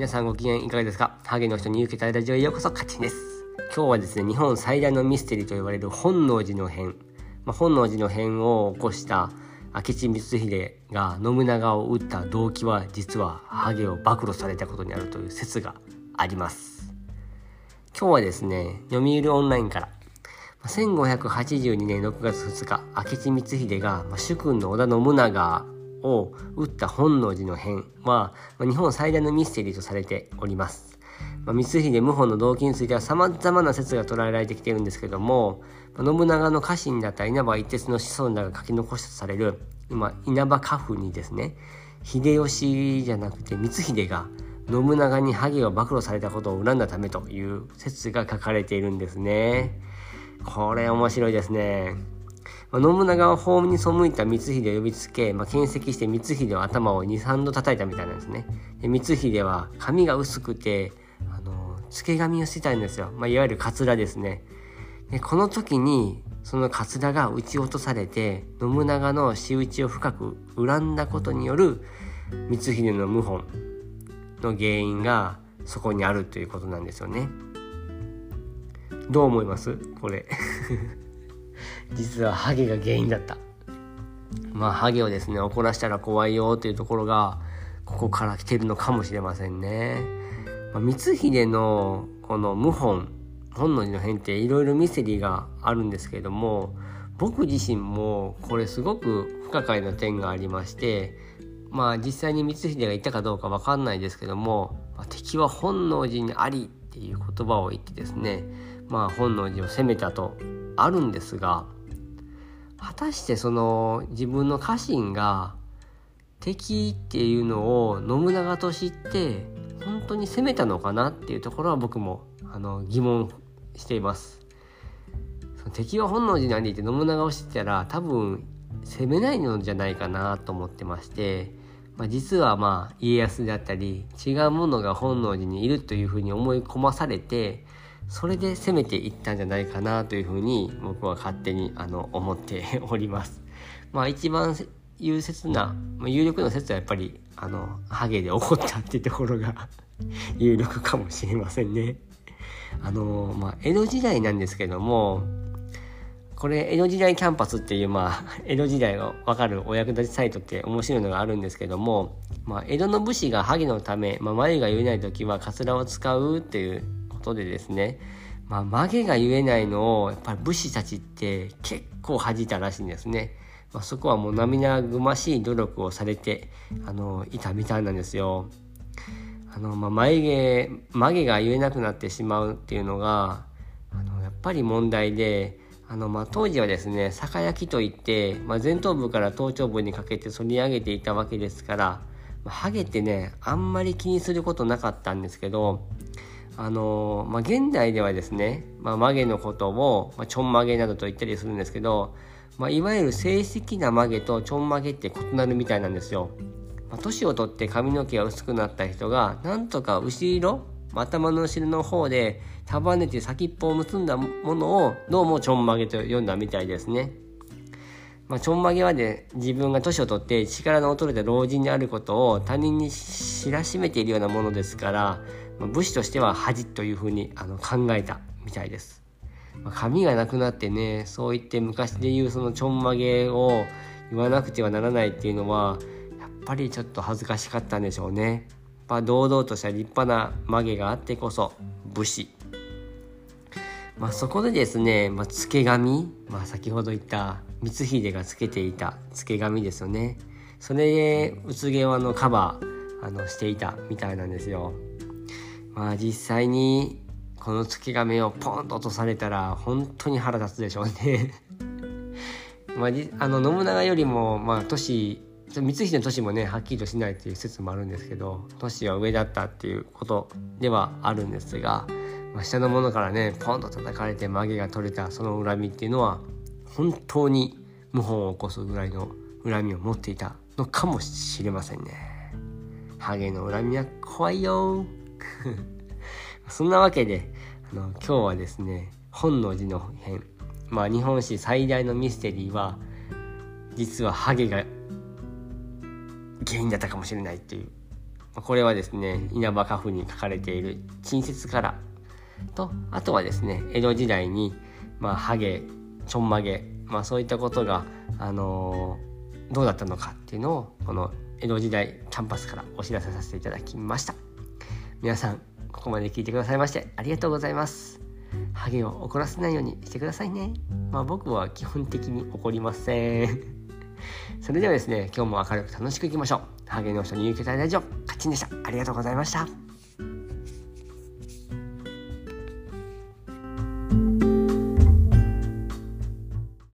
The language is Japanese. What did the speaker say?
皆さんご機嫌いかがですか？ハゲの人に受けたラジオへようこそ、カチンです。今日はですね、日本最大のミステリーと言われる本能寺の変。まあ、本能寺の変を起こした明智光秀が信長を撃った動機は実はハゲを暴露されたことにあるという説があります。今日はですね、読売オンラインから1582年6月2日、明智光秀が主君の織田信長を撃った本能寺の変は、ま日本最大のミステリーとされております。まあ、光秀謀反の動機については様々な説が捉えられてきているんですけども、ま、信長の家臣だった稲葉一徹の子孫らが書き残したとされる、今、稲葉家譜にですね、秀吉じゃなくて光秀が信長にハゲを暴露されたことを恨んだためという説が書かれているんですね。これ面白いですね。まあ、信長は法に背いた光秀を呼びつけ、まあ、検石して光秀の頭を23度叩いたみたいなんですね。で光秀は髪が薄くて、あのつけ髪をしてたんですよ。まあ、いわゆるカツラですね。でこの時にそのカツラが撃ち落とされて信長の仕打ちを深く恨んだことによる光秀の謀反の原因がそこにあるということなんですよね。どう思います？これ 実はハゲが原因だった。まあハゲをですね怒らせたら怖いよっていうところがここから来てるのかもしれませんね、まあ、光秀のこの謀反本能寺の変っていろいろミステリーがあるんですけれども僕自身もこれすごく不可解な点がありましてまあ実際に光秀が言ったかどうか分かんないですけども、まあ、敵は本能寺にありっていう言葉を言ってですねまあ本能寺を攻めたとあるんですが果たしてその自分の家臣が敵っていうのを信長と知って本当に攻めたのかなっていうところは僕もあの疑問しています。その敵は本能寺にありって信長を知ってたら多分攻めないのじゃないかなと思ってまして、まあ、実はまあ家康であったり違うものが本能寺にいるというふうに思い込まされてそれで攻めていったんじゃないかなというふうに僕は勝手にあの思って おります。まあ一番有説な、まあ、有力な説はやっぱりあのハゲで怒ったっていうところが 有力かもしれませんね。あのまあ江戸時代なんですけどもこれ江戸時代キャンパスっていうまあ 江戸時代がわかるお役立ちサイトって面白いのがあるんですけども、まあ、江戸の武士がハゲのため、まあ、眉が言えない時はカツラを使うっていうことでですね、まあ、曲げが言えないのをやっぱり武士たちって結構恥じたらしいんですね。まあ、そこはもう涙ぐましい努力をされてあのいたみたいなんですよ。あのまあ、眉毛曲げが言えなくなってしまうっていうのがあのやっぱり問題であのまあ当時はですね酒焼きといって、まあ、前頭部から頭頂部にかけて反り上げていたわけですから、まあ、ハゲってねあんまり気にすることなかったんですけどあのまあ、現代ではですね、まあ、曲げのことを、まあ、ちょん曲げなどと言ったりするんですけど、まあ、いわゆる正式な曲げとちょん曲げって異なるみたいなんですよ。まあ、年を取って髪の毛が薄くなった人がなんとか後ろ頭の後ろの方で束ねて先っぽを結んだものをどうもちょん曲げと呼んだみたいですね。まあ、ちょんまげはで自分が年を取って力の衰えた老人であることを他人に知らしめているようなものですから、武士としては恥というふうにあの考えたみたいです。まあ、髪がなくなってねそう言って昔で言うそのちょんまげを言わなくてはならないっていうのはやっぱりちょっと恥ずかしかったんでしょうね。まあ、堂々とした立派な曲げがあってこそ武士。まあ、そこでですね、まあ、つけ髪、まあ、先ほど言った光秀がつけていたつけ髪ですよね。それで、うつ毛はのカバー、あの、していたみたいなんですよ。まあ実際にこの月亀をポンと落とされたら本当に腹立つでしょうね まあ、あの信長よりもまあ年光秀の年もねはっきりとしないっていう説もあるんですけど年は上だったっていうことではあるんですが、まあ、下の者からねポンと叩かれて曲げが取れたその恨みっていうのは本当に謀反を起こすぐらいの恨みを持っていたのかもしれませんね。ハゲの恨みは怖いよ そんなわけであの今日はですね本能寺の変。まあ日本史最大のミステリーは実はハゲが原因だったかもしれないっていう。これはですね稲葉家譜に書かれている陳説から。とあとはですね江戸時代に、まあ、ハゲちょんまげ、まあ、そういったことが、あのー、どうだったのかっていうのをこの江戸時代キャンパスからお知らせさせていただきました。皆さんここまで聞いてくださいましてありがとうございます。ハゲを怒らせないようにしてくださいね。まあ僕は基本的に怒りません。それではですね今日も明るく楽しくいきましょう。ハゲの人に受けたいラジオカッチンでした。ありがとうございました。